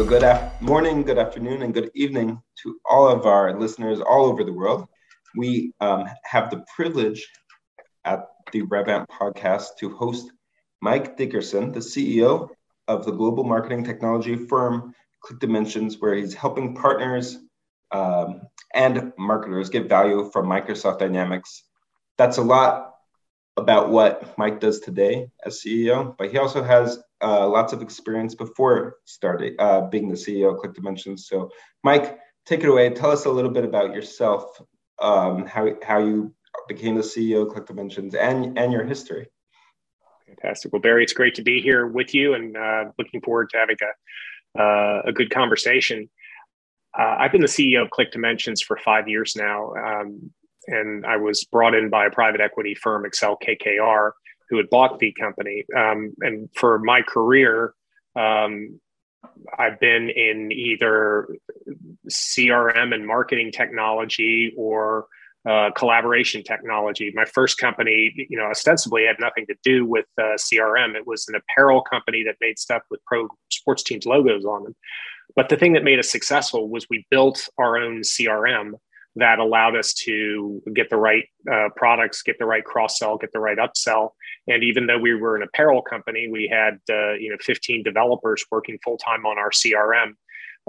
So, good af- morning, good afternoon, and good evening to all of our listeners all over the world. We um, have the privilege at the Revamp podcast to host Mike Dickerson, the CEO of the global marketing technology firm Click Dimensions, where he's helping partners um, and marketers get value from Microsoft Dynamics. That's a lot about what Mike does today as CEO, but he also has uh, lots of experience before starting uh, being the CEO of Click Dimensions. So, Mike, take it away. Tell us a little bit about yourself, um, how how you became the CEO of Click Dimensions, and and your history. Fantastic. Well, Barry, it's great to be here with you, and uh, looking forward to having a uh, a good conversation. Uh, I've been the CEO of Click Dimensions for five years now, um, and I was brought in by a private equity firm, Accel-KKR, who had bought the company. Um, and for my career, um, I've been in either CRM and marketing technology or uh, collaboration technology. My first company, you know, ostensibly had nothing to do with uh, CRM. It was an apparel company that made stuff with pro sports teams logos on them. But the thing that made us successful was we built our own CRM that allowed us to get the right uh, products, get the right cross sell, get the right upsell. And even though we were an apparel company, we had uh, you know 15 developers working full time on our CRM.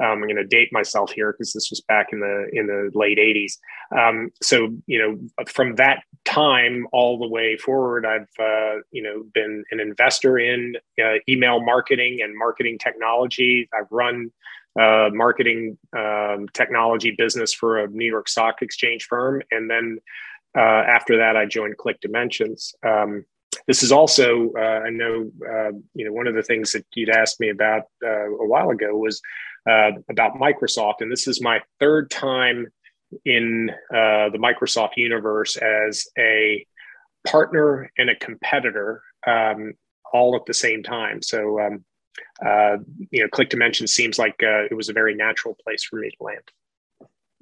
Um, I'm going to date myself here because this was back in the in the late 80s. Um, so you know, from that time all the way forward, I've uh, you know been an investor in uh, email marketing and marketing technology. I've run uh, marketing um, technology business for a New York Stock Exchange firm, and then uh, after that, I joined Click Dimensions. Um, this is also, uh, I know, uh, you know, one of the things that you'd asked me about uh, a while ago was uh, about Microsoft, and this is my third time in the Microsoft universe as a partner and a competitor um, all at the same time. So um, uh, you know, Click Dimension seems like uh, it was a very natural place for me to land.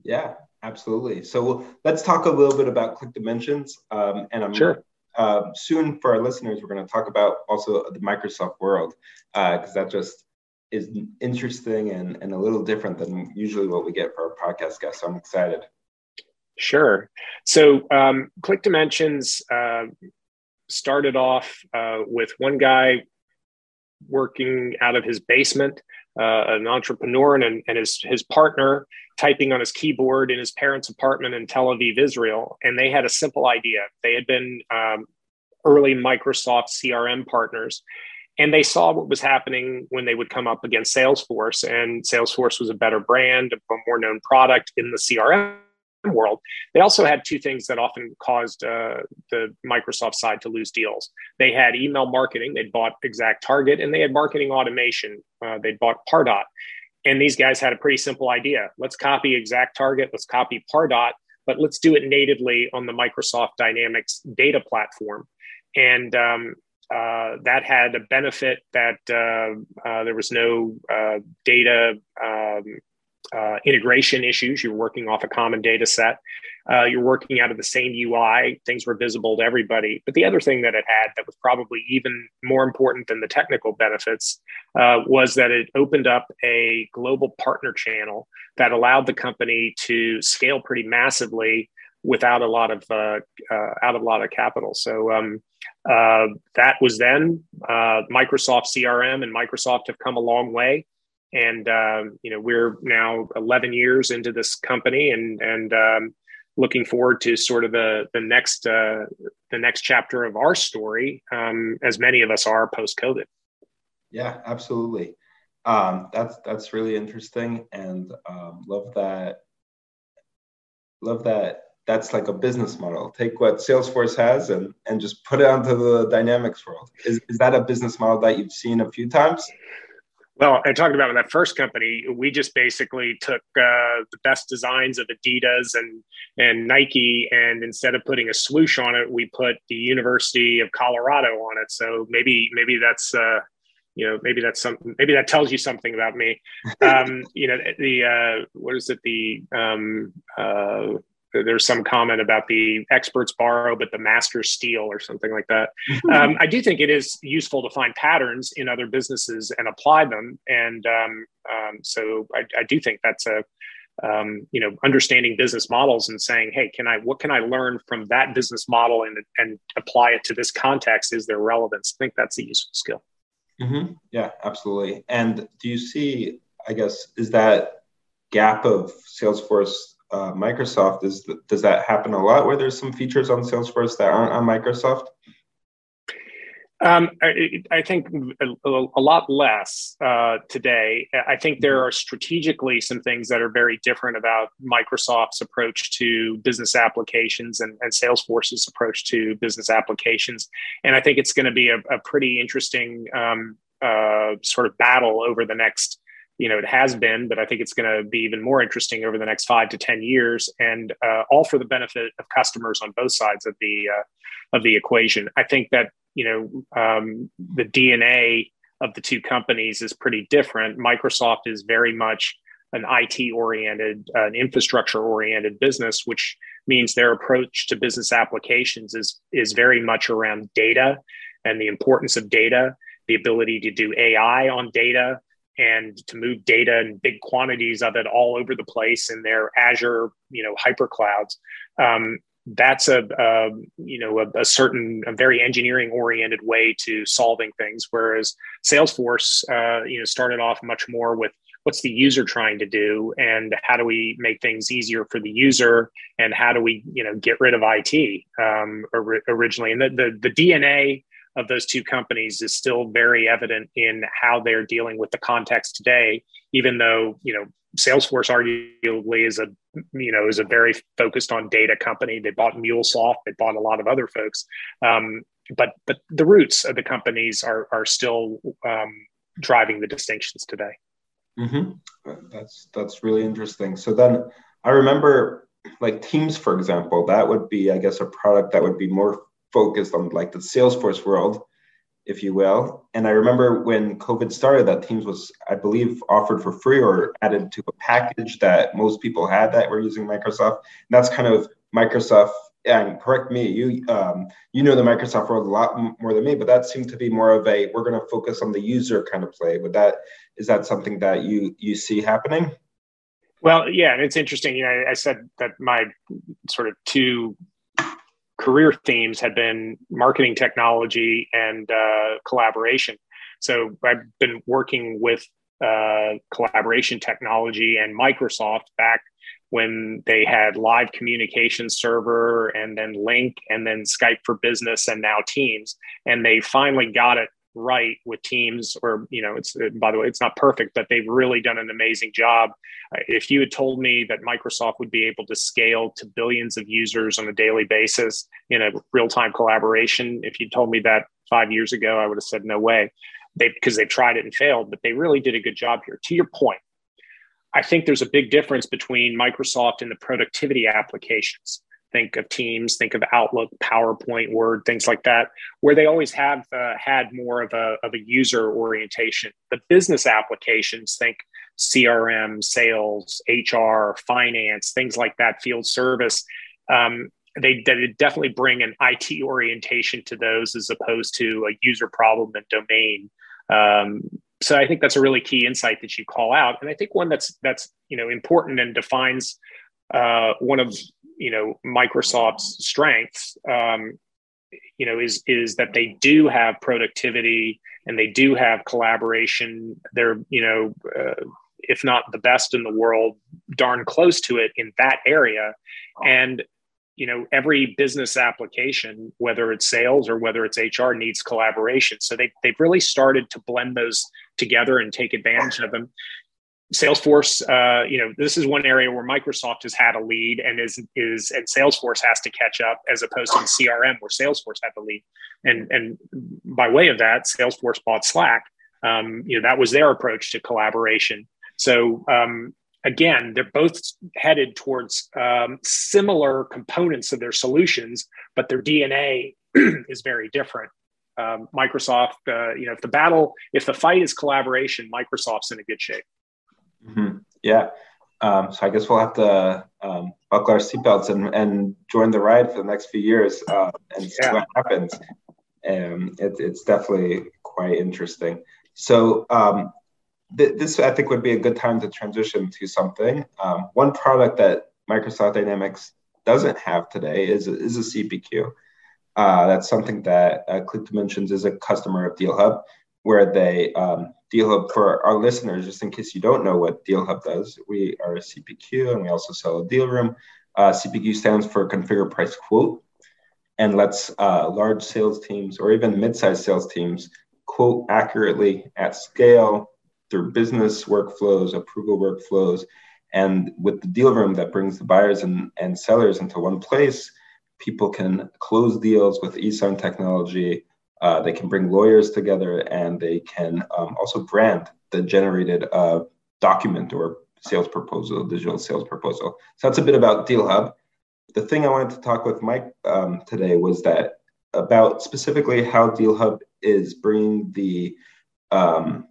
Yeah, absolutely. So let's talk a little bit about Click Dimensions. Um, and I'm sure. Uh, soon for our listeners, we're going to talk about also the Microsoft world because uh, that just is interesting and, and a little different than usually what we get for our podcast guests. So I'm excited. Sure. So um, Click Dimensions uh, started off uh, with one guy working out of his basement, uh, an entrepreneur, and, and his, his partner typing on his keyboard in his parents' apartment in Tel Aviv, Israel. And they had a simple idea. They had been um, early Microsoft CRM partners. And they saw what was happening when they would come up against Salesforce. And Salesforce was a better brand, a more known product in the CRM world. They also had two things that often caused uh, the Microsoft side to lose deals. They had email marketing, they'd bought Exact Target, and they had marketing automation, uh, they'd bought Pardot. And these guys had a pretty simple idea let's copy Exact Target, let's copy Pardot, but let's do it natively on the Microsoft Dynamics data platform. And um, uh, that had a benefit that uh, uh, there was no uh, data um, uh, integration issues. You're working off a common data set. Uh, you're working out of the same UI. Things were visible to everybody. But the other thing that it had that was probably even more important than the technical benefits uh, was that it opened up a global partner channel that allowed the company to scale pretty massively without a lot of uh, uh, out of a lot of capital. So um, uh, that was then Microsoft CRM and Microsoft have come a long way and um, you know we're now 11 years into this company and and um, looking forward to sort of the the next uh, the next chapter of our story um, as many of us are post covid yeah absolutely. Um, that's that's really interesting and um, love that love that that's like a business model. Take what salesforce has and and just put it onto the dynamics world. Is, is that a business model that you've seen a few times well, I talked about that first company. We just basically took uh, the best designs of Adidas and and Nike, and instead of putting a swoosh on it, we put the University of Colorado on it. So maybe maybe that's uh, you know maybe that's something. Maybe that tells you something about me. Um, you know the uh, what is it? The um, uh, there's some comment about the experts borrow, but the masters steal, or something like that. um, I do think it is useful to find patterns in other businesses and apply them, and um, um, so I, I, do think that's a um, you know understanding business models and saying, hey, can I what can I learn from that business model and and apply it to this context? Is there relevance? I think that's a useful skill. Mm-hmm. Yeah, absolutely. And do you see? I guess is that gap of Salesforce uh, Microsoft is does that happen a lot where there's some features on Salesforce that aren't on Microsoft? Um, I, I, think a, a lot less uh, today. I think there are strategically some things that are very different about Microsoft's approach to business applications and, and Salesforce's approach to business applications. And I think it's going to be a, a pretty interesting um, uh, sort of battle over the next you know it has been but i think it's going to be even more interesting over the next five to ten years and uh, all for the benefit of customers on both sides of the uh, of the equation. I think that you know um, the dna of the two companies is pretty different. Microsoft is very much an IT oriented, uh, an infrastructure oriented business, which means their approach to business applications is is very much around data and the importance of data, the ability to do AI on data, and to move data and big quantities of it all over the place in their Azure, you know, hyper clouds. Um, that's a, a, you know a, a, certain a very engineering oriented way to solving things whereas salesforce uh, you know started off much more with what's the user trying to do and how do we make things easier for the user and how do we you know get rid of it um, or, originally and the, the, the dna of those two companies is still very evident in how they're dealing with the context today even though you know salesforce arguably is a you know is a very focused on data company. They bought mulesoft they bought a lot of other folks. Um, but but the roots of the companies are are still um, driving the distinctions today. Mm-hmm. that's that's really interesting. So then i remember like teams for example that would be i guess a product that would be more focused on like the Salesforce world, if you will. And I remember when COVID started, that Teams was, I believe, offered for free or added to a package that most people had that were using Microsoft. And that's kind of Microsoft. And correct me, you um, you know the Microsoft world a lot more than me, but that seemed to be more of a we're going to focus on the user kind of play. But that is that something that you you see happening? Well, yeah, and it's interesting. You know, I said that my sort of two career themes had been marketing technology and uh, collaboration. So I've been working with uh, collaboration technology and Microsoft back when they had live communication server and then Lync and then Skype for Business and now Teams. And they finally got it right with teams or you know it's uh, by the way it's not perfect but they've really done an amazing job. Uh, if you had told me that microsoft would be able to scale to billions of users on a daily basis in a real-time collaboration if you told me that five years ago i would have said no way. They because they've tried it and failed but they really did a good job here. To your point i think there's a big difference between microsoft and the productivity applications think of Teams, think of Outlook, PowerPoint, Word, things like that, where they always have uh, had more of a, of a user orientation. The business applications, think CRM, sales, HR, finance, things like that, field service. Um, they, they definitely bring an IT orientation to those as opposed to a user problem and domain. Um, so I think that's a really key insight that you call out, and I think one that's that's you know important and defines uh, one of you know Microsoft's strengths, um, you know, is is that they do have productivity and they do have collaboration. They're you know, uh, if not the best in the world, darn close to it in that area, and you know every business application whether it's sales or whether it's hr needs collaboration. So they, they've really started to blend those together and take advantage of them Salesforce, uh, you know, this is one area where Microsoft has had a lead and is is and Salesforce has to catch up as opposed to CRM where Salesforce had the lead. And and by way of that, Salesforce bought Slack. Um, you know, that was their approach to collaboration. So um, again, they're both headed towards um, similar components of their solutions, but their DNA is very different. Um, Microsoft, uh, you know, if the battle, if the fight is collaboration, Microsoft's in a good shape. Mm-hmm. Yeah. Um, so I guess we'll have to um, buckle our seatbelts and, and join the ride for the next few years uh, and see yeah. what happens. Um, it, it's definitely quite interesting. So um, th- this, I think, would be a good time to transition to something. Um, one product that Microsoft Dynamics doesn't have today is a, is a CPQ. Uh, that's something that uh, Click Dimensions is a customer of DealHub, where they um, DealHub for our listeners, just in case you don't know what DealHub does, we are a CPQ and we also sell a deal room. Uh, CPQ stands for Configure Price Quote and lets uh, large sales teams or even mid-sized sales teams quote accurately at scale through business workflows, approval workflows, and with the deal room that brings the buyers and, and sellers into one place, people can close deals with eSign technology. Uh, they can bring lawyers together and they can um, also brand the generated uh, document or sales proposal, digital sales proposal. So that's a bit about DealHub. The thing I wanted to talk with Mike um, today was that about specifically how DealHub is bringing the um,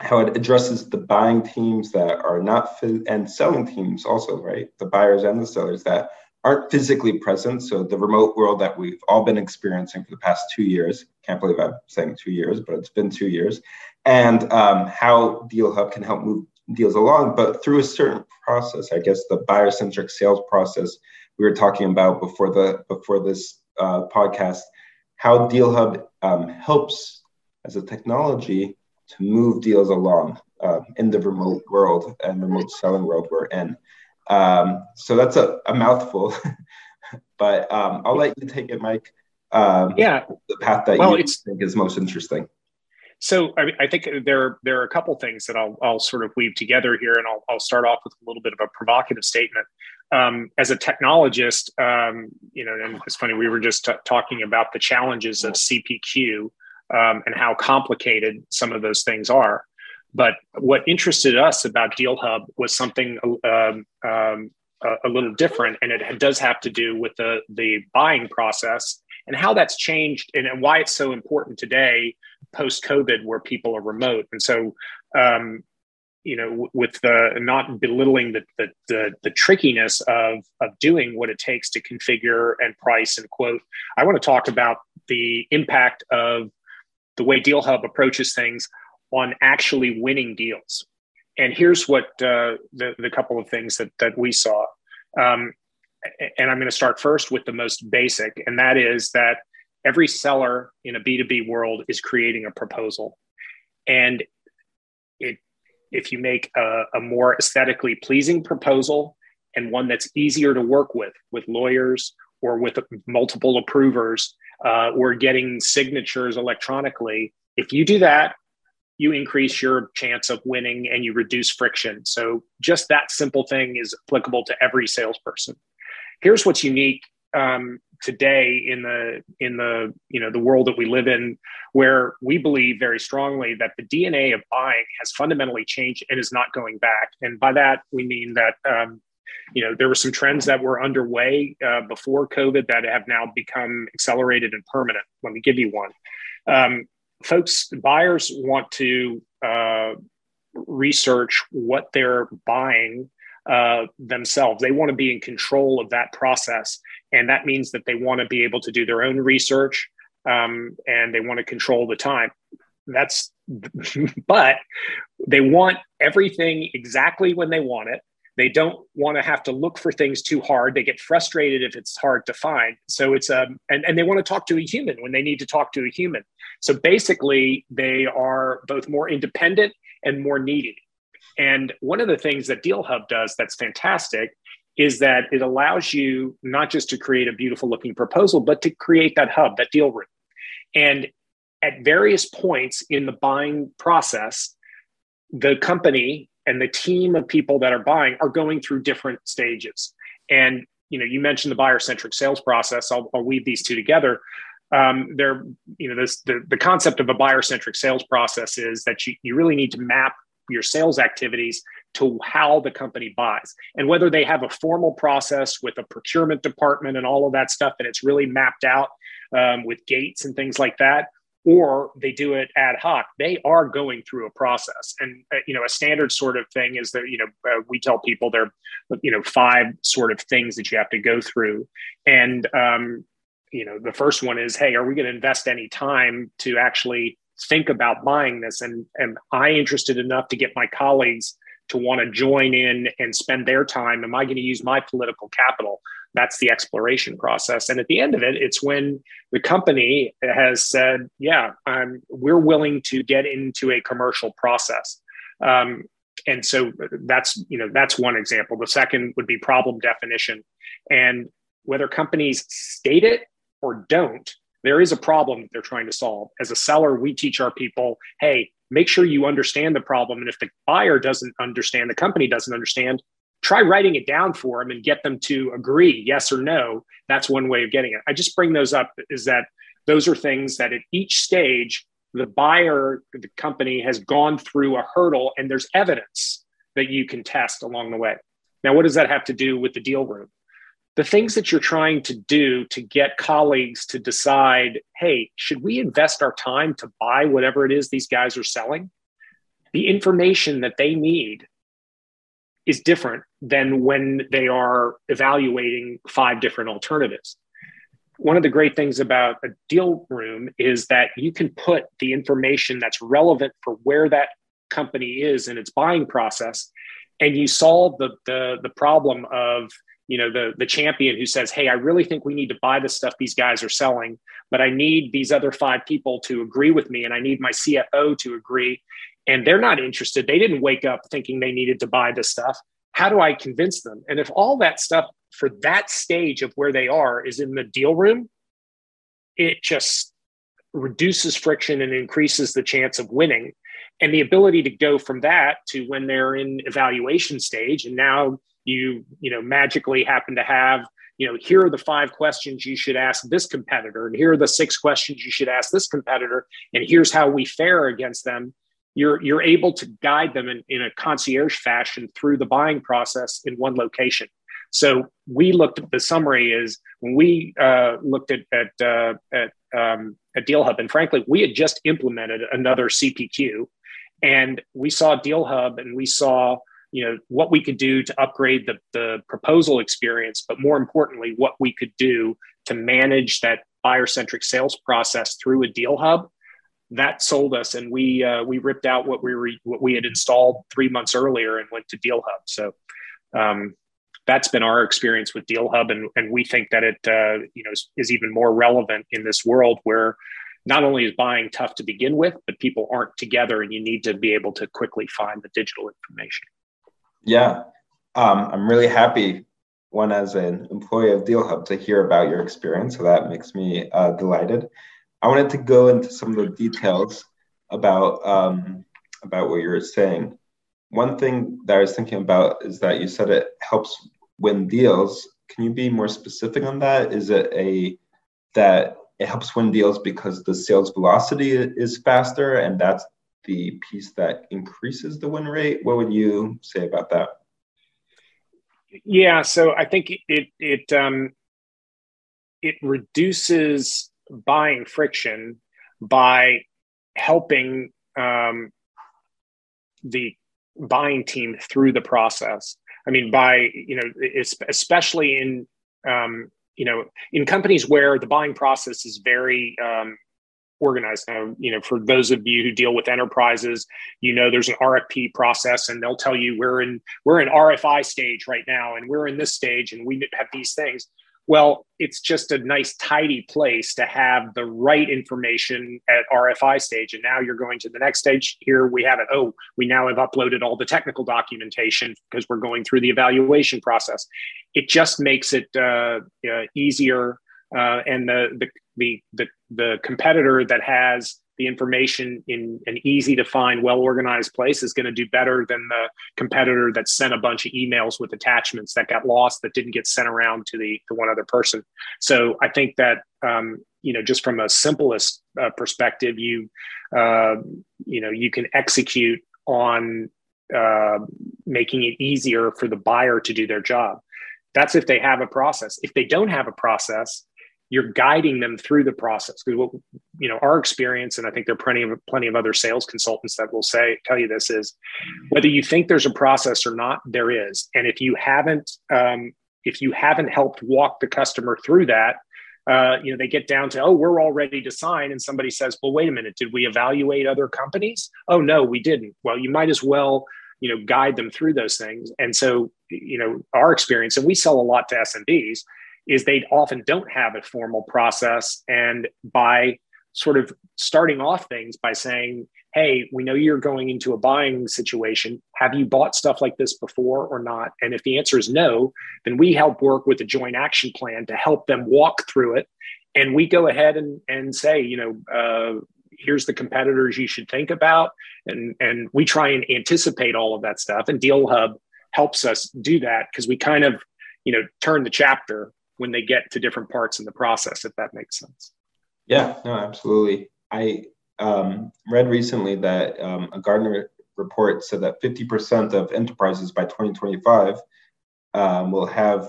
how it addresses the buying teams that are not and selling teams also right the buyers and the sellers that aren't physically present. So the remote world that we've all been experiencing for the past two years can't believe i'm saying two years but it's been two years. And um, how deal hub can help move deals along. But through a certain process i guess the buyer centric sales process we were talking about before the before this uh, podcast how DealHub um, helps as a technology to move deals along uh, in the remote world and remote selling world we're in. Um, so that's a, a mouthful, but um, I'll let you take it, Mike. Um, yeah, the path that well, you think is most interesting. So I, I, think there there are a couple things that I'll, I'll sort of weave together here, and I'll, I'll start off with a little bit of a provocative statement um, as a technologist, um, you know, and it's funny, we were just t- talking about the challenges of CPQ um, and how complicated some of those things are. But what interested us about DealHub was something um, um, a, a, little different, and it does have to do with the, the buying process and how that's changed and, and why it's so important today post COVID, where people are remote. And so, um, you know, with the not belittling the, the, the the trickiness of of doing what it takes to configure and price and quote. I want to talk about the impact of the way Deal Hub approaches things on actually winning deals. And here's what uh, the the couple of things that that we saw. Um, and I'm going to start first with the most basic, and that is that every seller in a B2B world is creating a proposal. And it if you make a, a more aesthetically pleasing proposal and one that's easier to work with, with lawyers or with multiple approvers, uh, or getting signatures electronically, if you do that, you increase your chance of winning and you reduce friction. So, just that simple thing is applicable to every salesperson. Here's what's unique um, today in the in the you know the world that we live in where we believe very strongly that the dna of buying has fundamentally changed and is not going back and by that we mean that um, you know there were some trends that were underway uh, before covid that have now become accelerated and permanent let me give you one um, folks buyers want to uh, research what they're buying uh, themselves. They want to be in control of that process. And that means that they want to be able to do their own research um, and they want to control the time. That's, but they want everything exactly when they want it. They don't want to have to look for things too hard. They get frustrated if it's hard to find. So it's um, and, and they want to talk to a human when they need to talk to a human. So basically, they are both more independent and more needy. And one of the things that Deal Hub does that's fantastic is that it allows you not just to create a beautiful looking proposal, but to create that hub, that deal room. And at various points in the buying process, the company and the team of people that are buying are going through different stages. And you know, you mentioned the buyer centric sales process. I'll, I'll, weave these two together. Um, there, you know, this the, the concept of a buyer centric sales process is that you, you really need to map your sales activities to how the company buys and whether they have a formal process with a procurement department and all of that stuff and it's really mapped out um, with gates and things like that or they do it ad hoc they are going through a process. And uh, you know a standard sort of thing is that you know uh, we tell people there you know five sort of things that you have to go through. And um, you know the first one is hey are we going to invest any time to actually think about buying this? And am i interested enough to get my colleagues to want to join in and spend their time? Am i going to use my political capital that's the exploration process. And at the end of it it's when the company has said yeah we're willing to get into a commercial process. Um, and so that's you know that's one example. The second would be problem definition. And whether companies state it or don't there is a problem that they're trying to solve. As a seller we teach our people hey make sure you understand the problem. And if the buyer doesn't understand the company doesn't understand try writing it down for them and get them to agree yes or no that's one way of getting it. I just bring those up is that those are things that at each stage the buyer the company has gone through a hurdle and there's evidence that you can test along the way. Now what does that have to do with the deal room? The things that you're trying to do to get colleagues to decide hey should we invest our time to buy whatever it is these guys are selling? The information that they need is different than when they are evaluating five different alternatives. One of the great things about a deal room is that you can put the information that's relevant for where that company is in its buying process and you solve the, the, the problem of you know the the champion who says hey i really think we need to buy the stuff these guys are selling but i need these other five people to agree with me and i need my cfo to agree and they're not interested. They didn't wake up thinking they needed to buy this stuff. How do I convince them? And if all that stuff for that stage of where they are is in the deal room, it just reduces friction and increases the chance of winning. And the ability to go from that to when they're in evaluation stage, and now you you know magically happen to have you know here are the five questions you should ask this competitor and here are the six questions you should ask this competitor and here's how we fare against them you're you're able to guide them in, in a concierge fashion through the buying process in one location. So we looked at the summary is when we uh, looked at at uh, at, um, at Deal Hub, and frankly, we had just implemented another CPQ, and we saw Deal Hub, and we saw you know what we could do to upgrade the the proposal experience, but more importantly, what we could do to manage that buyer centric sales process through a Deal Hub that sold us, and we uh, we ripped out what we were what we had installed three months earlier and went to Deal Hub. So um, that's been our experience with Deal Hub, and and we think that it uh, you know is, is even more relevant in this world where not only is buying tough to begin with, but people aren't together, and you need to be able to quickly find the digital information. Yeah, um, I'm really happy one as an employee of Deal Hub to hear about your experience. So that makes me uh, delighted. I wanted to go into some of the details about um, about what you were saying. One thing that I was thinking about is that you said it helps win deals. Can you be more specific on that? Is it a that it helps win deals because the sales velocity is faster and that's the piece that increases the win rate? What would you say about that? Yeah, so I think it it um, it reduces buying friction by helping um, the buying team through the process. I mean, by you know, especially in um, you know, in companies where the buying process is very um, organized. Now, you know, for those of you who deal with enterprises, you know, there's an RFP process, and they'll tell you we're in we're in RFI stage right now, and we're in this stage, and we have these things. Well, it's just a nice, tidy place to have the right information at RFI stage. And now you're going to the next stage. Here we have it. Oh, we now have uploaded all the technical documentation because we're going through the evaluation process. It just makes it uh, uh, easier. Uh, and the, the, the, the, the competitor that has the information in an easy to find, well organized place is going to do better than the competitor that sent a bunch of emails with attachments that got lost that didn't get sent around to the to one other person. So I think that um, you know just from a simplest uh, perspective, you uh, you know you can execute on uh, making it easier for the buyer to do their job. That's if they have a process. If they don't have a process, you're guiding them through the process. Because what you know our experience and i think there are plenty of plenty of other sales consultants that will say tell you this is whether you think there's a process or not there is. And if you haven't um, if you haven't helped walk the customer through that uh, you know they get down to oh we're all ready to sign. And somebody says well wait a minute. Did we evaluate other companies? Oh no we didn't. Well you might as well you know guide them through those things. And so you know our experience and we sell a lot to smbs is they often don't have a formal process. And by sort of starting off things by saying hey we know you're going into a buying situation. Have you bought stuff like this before or not? And if the answer is no then we help work with a joint action plan to help them walk through it. And we go ahead and, and say you know uh, here's the competitors you should think about. And and we try and anticipate all of that stuff. And deal hub helps us do that because we kind of you know turn the chapter when they get to different parts in the process if that makes sense yeah no absolutely i um, read recently that um, a Gartner report said that 50% of enterprises by 2025 um, will have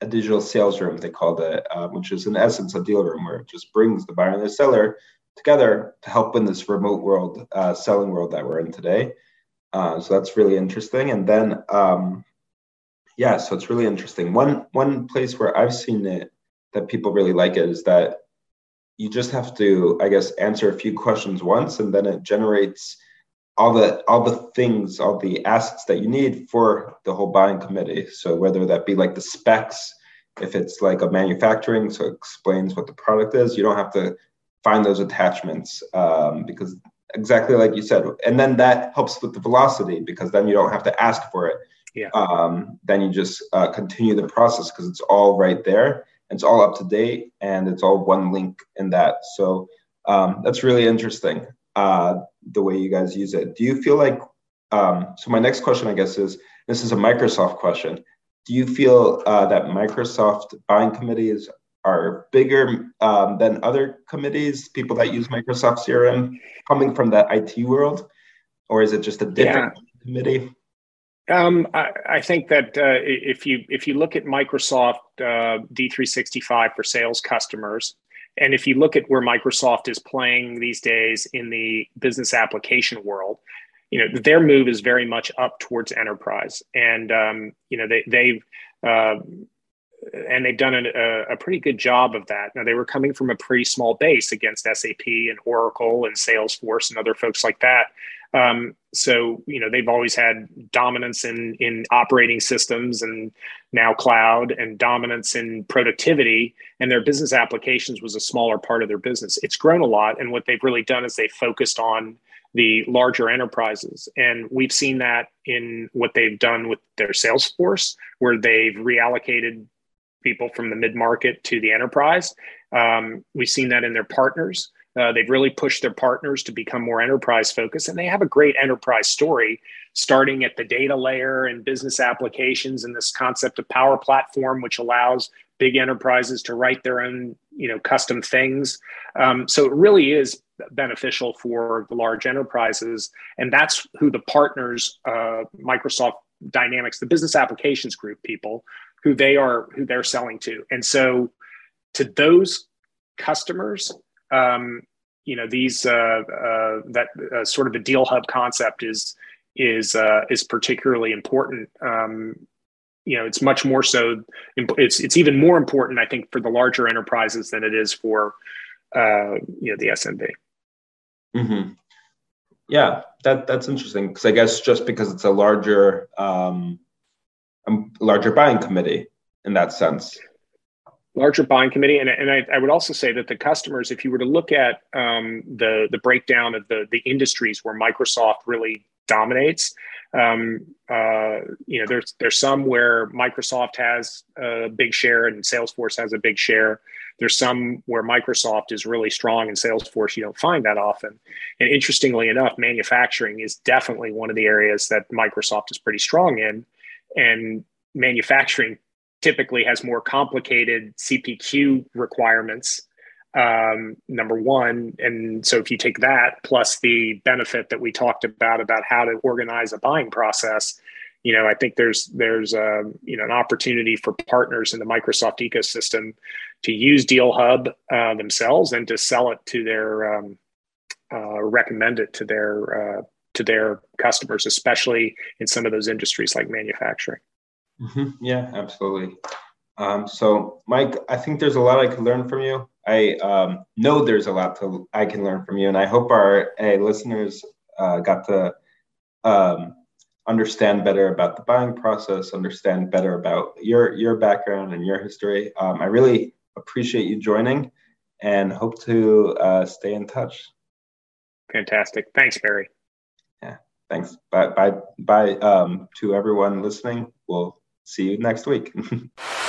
a digital sales room, they called it, uh, which is in essence a deal room where it just brings the buyer and the seller together to help in this remote world, uh, selling world that we're in today. Uh, so that's really interesting. And then, um, yeah, so it's really interesting. One one place where I've seen it that people really like it is that you just have to, I guess, answer a few questions once, and then it generates all the all the things, all the assets that you need for the whole buying committee. So whether that be like the specs, if it's like a manufacturing, so it explains what the product is, you don't have to find those attachments um, because exactly like you said, and then that helps with the velocity because then you don't have to ask for it. Yeah. Um, then you just uh, continue the process because it's all right there it's all up to date and it's all one link in that. So um, that's really interesting uh, the way you guys use it. Do you feel like, um, so my next question, I guess, is this is a Microsoft question. Do you feel uh, that Microsoft buying committees are bigger um, than other committees, people that use Microsoft CRM coming from that IT world? Or is it just a different yeah. committee? Um, I, I, think that uh, if you if you look at Microsoft uh, D365 for sales customers, and if you look at where Microsoft is playing these days in the business application world, you know their move is very much up towards enterprise, and um, you know they they've uh, and they've done a, a, pretty good job of that. Now they were coming from a pretty small base against SAP and Oracle and Salesforce and other folks like that. Um, so you know they've always had dominance in in operating systems and now cloud and dominance in productivity and their business applications was a smaller part of their business. It's grown a lot and what they've really done is they focused on the larger enterprises. And we've seen that in what they've done with their sales force where they've reallocated people from the mid-market to the enterprise. Um, we've seen that in their partners uh, they've really pushed their partners to become more enterprise focused, and they have a great enterprise story, starting at the data layer and business applications, and this concept of Power Platform, which allows big enterprises to write their own, you know, custom things. Um, so it really is beneficial for the large enterprises, and that's who the partners, uh, Microsoft Dynamics, the business applications group people, who they are, who they're selling to, and so to those customers um, you know these uh, uh, that uh, sort of the deal hub concept is is uh, is particularly important. Um, you know, it's much more so. It's it's even more important, I think, for the larger enterprises than it is for uh, you know the SMB. Mm-hmm. Yeah, that that's interesting because I guess just because it's a larger um, a larger buying committee in that sense larger buying committee. And, and I, I, would also say that the customers, if you were to look at um, the, the breakdown of the, the industries where Microsoft really dominates, um, uh, you know, there's, there's some where Microsoft has a big share and Salesforce has a big share. There's some where Microsoft is really strong and Salesforce you don't find that often. And interestingly enough, manufacturing is definitely one of the areas that Microsoft is pretty strong in. And manufacturing typically has more complicated CPQ requirements. Um, number one, and so if you take that plus the benefit that we talked about about how to organize a buying process, you know, I think there's there's a, um, you know an opportunity for partners in the Microsoft ecosystem to use Deal Hub uh, themselves and to sell it to their um, uh, recommend it to their uh, to their customers, especially in some of those industries like manufacturing. Mm-hmm. Yeah, absolutely. Um, so, Mike, I think there's a lot I can learn from you. I um, know there's a lot to I can learn from you, and I hope our hey, listeners uh, got to um, understand better about the buying process, understand better about your your background and your history. Um, I really appreciate you joining, and hope to uh, stay in touch. Fantastic. Thanks, Barry. Yeah. Thanks. Bye. Bye. Bye. Um, to everyone listening. We'll see you next week.